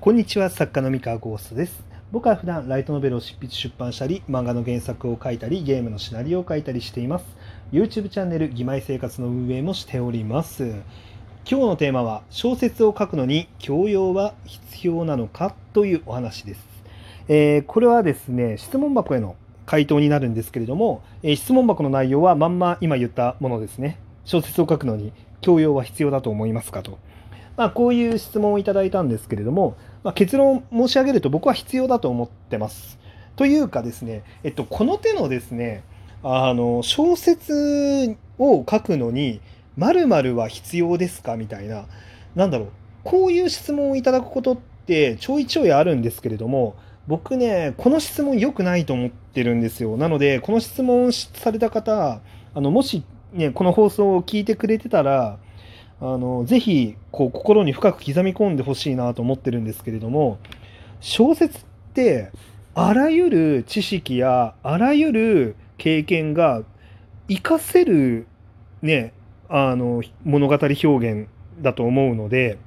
こんにちは作家の三河ゴーストです。僕は普段ライトノベルを執筆出版したり漫画の原作を書いたりゲームのシナリオを書いたりしています。YouTube チャンネル「義妹生活」の運営もしております。今日のテーマは小説を書くのに教養は必要なのかというお話です、えー、これはですね質問箱への回答になるんですけれども、えー、質問箱の内容はまんま今言ったものですね。小説を書くのに教養は必要だと思いますかと。まあ、こういう質問をいただいたんですけれども、まあ、結論申し上げると僕は必要だと思ってます。というかですね、えっと、この手のですね、あの小説を書くのに〇〇は必要ですか？みたいな、なんだろう、こういう質問をいただくことってちょいちょいあるんですけれども、僕ね、この質問良くないと思ってるんですよ。なので、この質問された方、あのもしね、この放送を聞いてくれてたら、あのぜひこう心に深く刻み込んでほしいなと思ってるんですけれども小説ってあらゆる知識やあらゆる経験が活かせるねあの物語表現だと思うので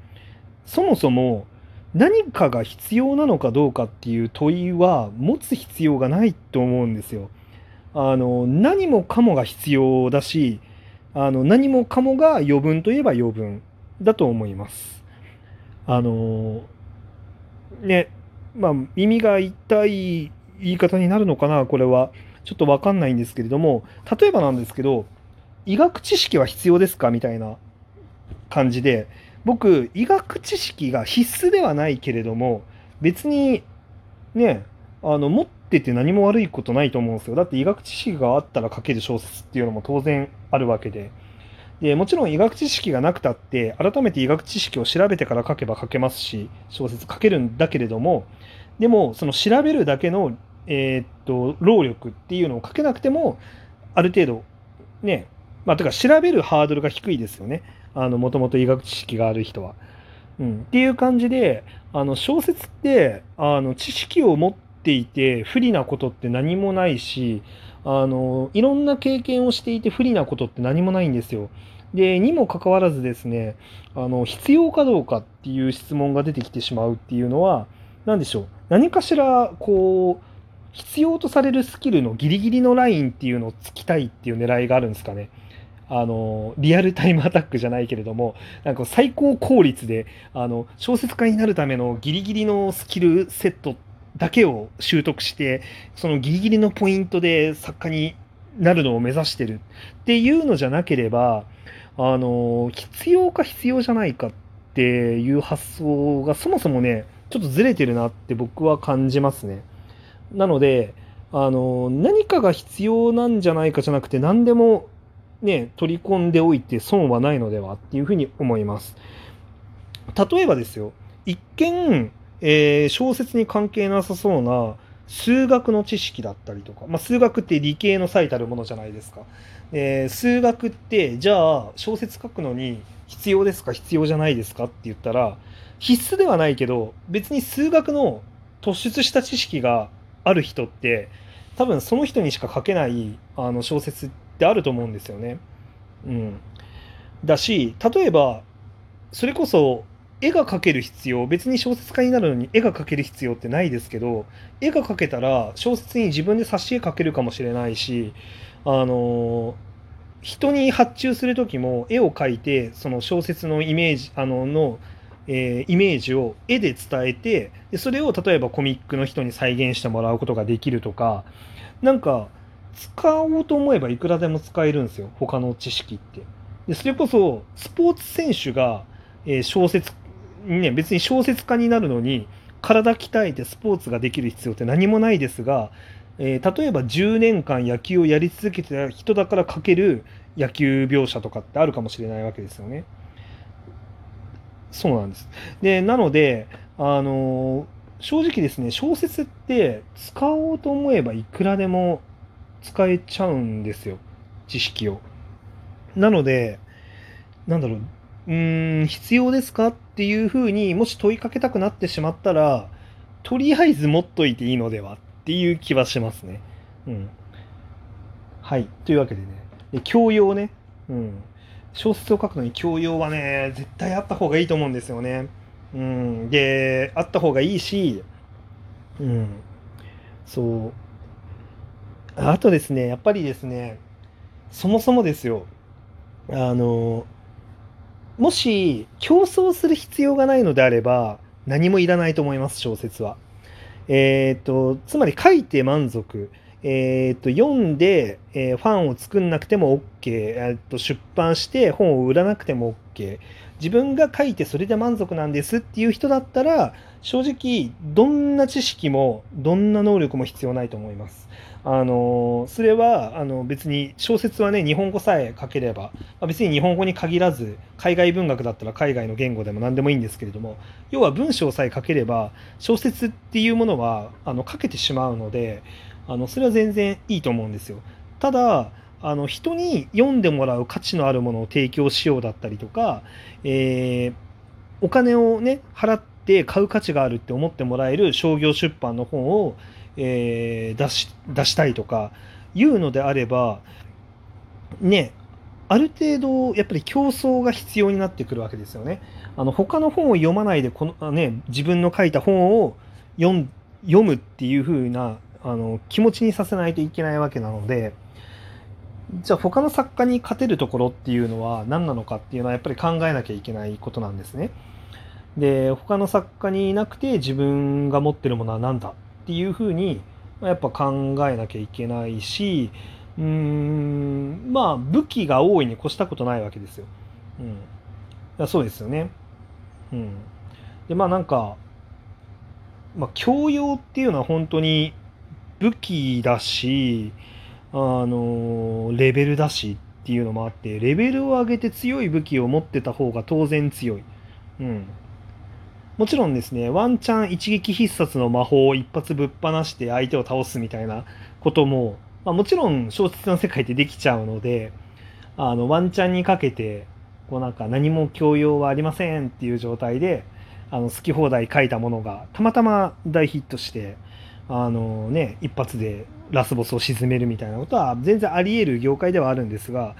そもそも何かが必要なのかどうかっていう問いは持つ必要がないと思うんですよ。あの何もかもが必要だしあの何もかもが余分といえば余分だと思います。あのねまあ耳が痛い言い方になるのかなこれはちょっと分かんないんですけれども例えばなんですけど医学知識は必要ですかみたいな感じで僕医学知識が必須ではないけれども別にねあの持ってってて何も悪いことないと思うんですよ。だって医学知識があったら書ける小説っていうのも当然あるわけで。でもちろん医学知識がなくたって改めて医学知識を調べてから書けば書けますし小説書けるんだけれどもでもその調べるだけの、えー、っと労力っていうのを書けなくてもある程度ねまあとか調べるハードルが低いですよねもともと医学知識がある人は。うん、っていう感じであの小説ってあの知識を持っていて不利なことって何もないしあのいろんな経験をしていて不利なことって何もないんですよ。でにもかかわらずですねあの必要かどうかっていう質問が出てきてしまうっていうのは何でしょう？何かしらこう必要とされるスキルのギリギリのラインっていうのをつきたいっていう狙いがあるんですかね。あのリアルタイムアタックじゃないけれどもなんか最高効率であの小説家になるためのギリギリのスキルセットだけを習得してそのギリギリのポイントで作家になるのを目指してるっていうのじゃなければあの必要か必要じゃないかっていう発想がそもそもねちょっとずれてるなって僕は感じますね。なのであの何かが必要なんじゃないかじゃなくて何でもね取り込んでおいて損はないのではっていうふうに思います。例えばですよ一見えー、小説に関係なさそうな数学の知識だったりとか、まあ、数学って理系の最たるものじゃないですか。えー、数学ってじゃあ小説書くのに必要ですか？必要じゃないですか？って言ったら必須ではないけど別に数学の突出した知識がある人って多分その人にしか書けないあの小説ってあると思うんですよね。うん、だし例えばそれこそ絵が描ける必要別に小説家になるのに絵が描ける必要ってないですけど絵が描けたら小説に自分で挿絵描けるかもしれないしあの人に発注する時も絵を描いてその小説のイメージあのの、えー、イメージを絵で伝えてでそれを例えばコミックの人に再現してもらうことができるとかなんか使おうと思えばいくらでも使えるんですよ他の知識って。でそれこそスポーツ選手が、えー、小説ね、別に小説家になるのに体鍛えてスポーツができる必要って何もないですが、えー、例えば10年間野球をやり続けてた人だから書ける野球描写とかってあるかもしれないわけですよね。そうなんです。で、なので、あの、正直ですね、小説って使おうと思えばいくらでも使えちゃうんですよ、知識を。なので、なんだろう、うーん、必要ですかっっていうふうにもし問いかけたくなってしまったら、とりあえず持っといていいのではっていう気はしますね。うん。はい。というわけでね、で教養ね。うん。小説を書くのに教養はね、絶対あった方がいいと思うんですよね。うん、であった方がいいし、うん、そうあとですねやっぱりですねそもそもですよあのもし競争する必要がないのであれば何もいらないと思います小説は。えっ、とつまり書いて満足、えっ、と読んで、えーファンを作んなくても OK、えーと出版して本を売らなくても OK 自分が書いてそれで満足なんですっていう人だったら正直どんな知識もどんな能力も必要ないと思います。あのそれはあの別に小説はね日本語さえ書ければ、ま別に日本語に限らず海外文学だったら海外の言語でも何でもいいんですけれども要は文章さえ書ければ小説っていうものはあの書けてしまうのであのそれは全然いいと思うんですよ。ただあの人に読んでもらう価値のあるものを提供しようだったりとか、えーお金をね払って買う価値があるって思ってもらえる商業出版の本を、えー出し出したいとかいうのであればねある程度やっぱり競争が必要になってくるわけですよね。あの他の本を読まないでこのね自分の書いた本を読読むっていう風なあの気持ちにさせないといけないわけなのでじゃあ他の作家に勝てるところっていうのは何なのかっていうのはやっぱり考えなきゃいけないことなんですね。で他の作家にいなくて自分が持ってるものは何だっていう風にやっぱ考えなきゃいけないしうーんまあ武器が多いに越したことないわけですよ。うん、いやそうですよね。うん、でまあなんか、まあ、教養っていうのは本当に武器だしあのレベルだしっていうのもあってレベルを上げて強い武器を持ってた方が当然強い。うんもちろんですね、ワンチャン一撃必殺の魔法を一発ぶっ放して相手を倒すみたいなことも、まあ、もちろん小説の世界ってできちゃうので、あのワンチャンにかけて、こうなんか何も教養はありませんっていう状態で、あの好き放題書いたものがたまたま大ヒットして、あのね、一発でラスボスを沈めるみたいなことは全然あり得る業界ではあるんですが、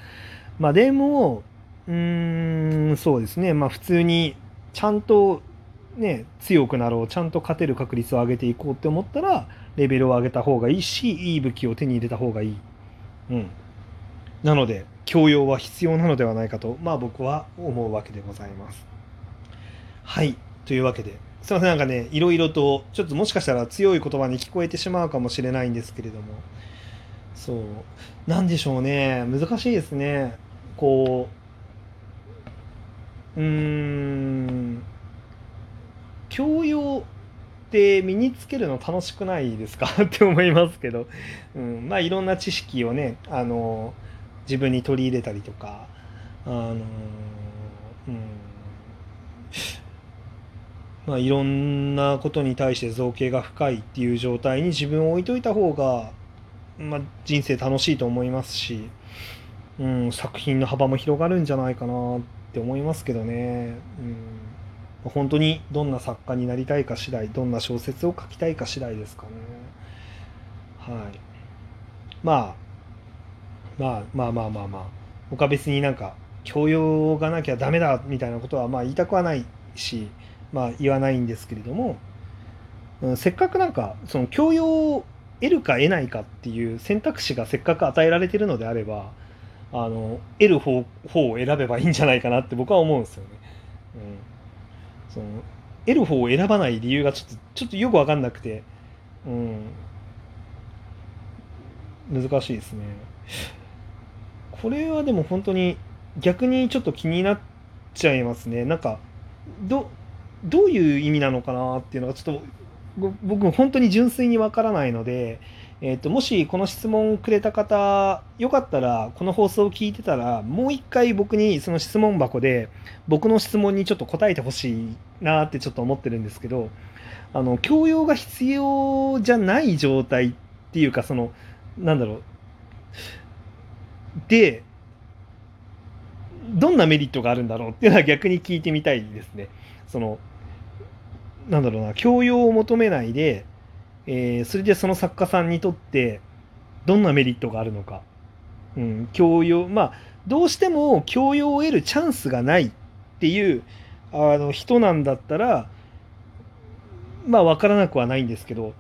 まあでも、うーん、そうですね、まあ普通にちゃんとね、強くなろうちゃんと勝てる確率を上げていこうって思ったらレベルを上げた方がいいしいい武器を手に入れた方がいい、うん、なので教養は必要なのではないかとまあ僕は思うわけでございます。はい。というわけですいませんなんかねいろいろとちょっともしかしたら強い言葉に聞こえてしまうかもしれないんですけれども。そう。なんでしょうね。難しいですね。こううーん。教養って身につけるの楽しくないですか？って思いますけど、うん、まあいろんな知識をねあの自分に取り入れたりとかあの、うん、まあいろんなことに対して造形が深いっていう状態に自分を置いといた方が、まあ、人生楽しいと思いますし、うん、作品の幅も広がるんじゃないかなって思いますけどね。うん。本当にどんな作家になりたいか次第どんな小説を書きたいか次第ですかね。はい。まあまあまあまあまあまあ。僕は別になんか教養がなきゃダメだみたいなことはまあ言いたくはないしまあ言わないんですけれども、うん、せっかくなんかその教養を得るか得ないかっていう選択肢がせっかく与えられてるのであればあの得る方方を選べばいいんじゃないかなって僕は思うんですよね。うんその得る方を選ばない理由がちょっとちょっとよく分かんなくて、うん、難しいですね。これはでも本当に逆にちょっと気になっちゃいますね。なんかどどういう意味なのかなっていうのがちょっとご僕本当に純粋にわからないので、えー、ともしこの質問をくれた方よかったらこの放送を聞いてたらもう一回僕にその質問箱で僕の質問にちょっと答えてほしいなってちょっと思ってるんですけどあの教養が必要じゃない状態っていうかそのなんだろうでどんなメリットがあるんだろうっていうのは逆に聞いてみたいですね。そのなんだろうな教養を求めないで、えーそれでその作家さんにとってどんなメリットがあるのか、うん、教養まあどうしても教養を得るチャンスがないっていうあの人なんだったらまあ分からなくはないんですけど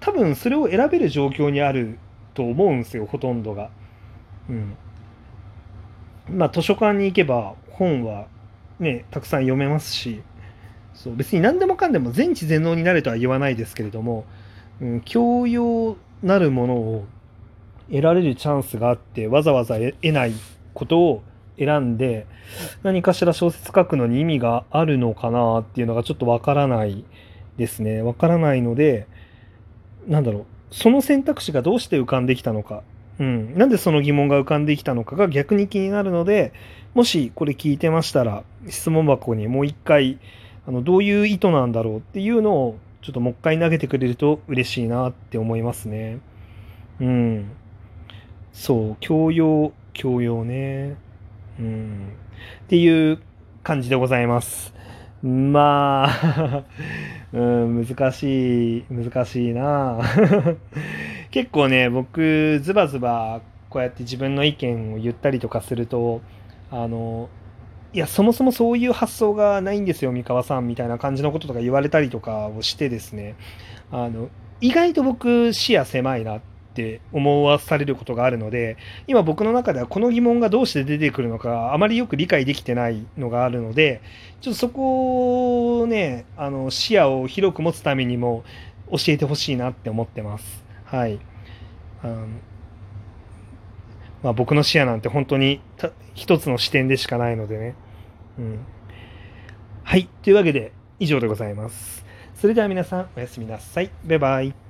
多分それを選べる状況にあると思うんですよほとんどが。うん、まあ図書館に行けば本はねたくさん読めますし。そう別に何でもかんでも全知全能になれとは言わないですけれども、うん、教養なるものを得られるチャンスがあってわざわざ得ないことを選んで何かしら小説書くのに意味があるのかなっていうのがちょっとわからないですね。わからないのでなんだろうその選択肢がどうして浮かんできたのか、うん、なんでその疑問が浮かんできたのかが逆に気になるのでもしこれ聞いてましたら質問箱にもう一回あのどういう意図なんだろうっていうのをちょっともう一回投げてくれると嬉しいなって思いますね。うん。そう、教養、教養ね。うん。っていう感じでございます。まあ うん、難しい、難しいな 結構ね、僕、ズバズバ、こうやって自分の意見を言ったりとかすると、あの、いや、そもそもそういう発想がないんですよ、三河さんみたいな感じのこととか言われたりとかをしてですね、あの、意外と僕、視野狭いなって思わされることがあるので、今僕の中ではこの疑問がどうして出てくるのか、あまりよく理解できてないのがあるので、ちょっとそこをね、あの、視野を広く持つためにも教えてほしいなって思ってます。はい。あのまあ、僕の視野なんて本当に一つの視点でしかないのでね。うん。はい。というわけで、以上でございます。それでは皆さん、おやすみなさい。バイバイ。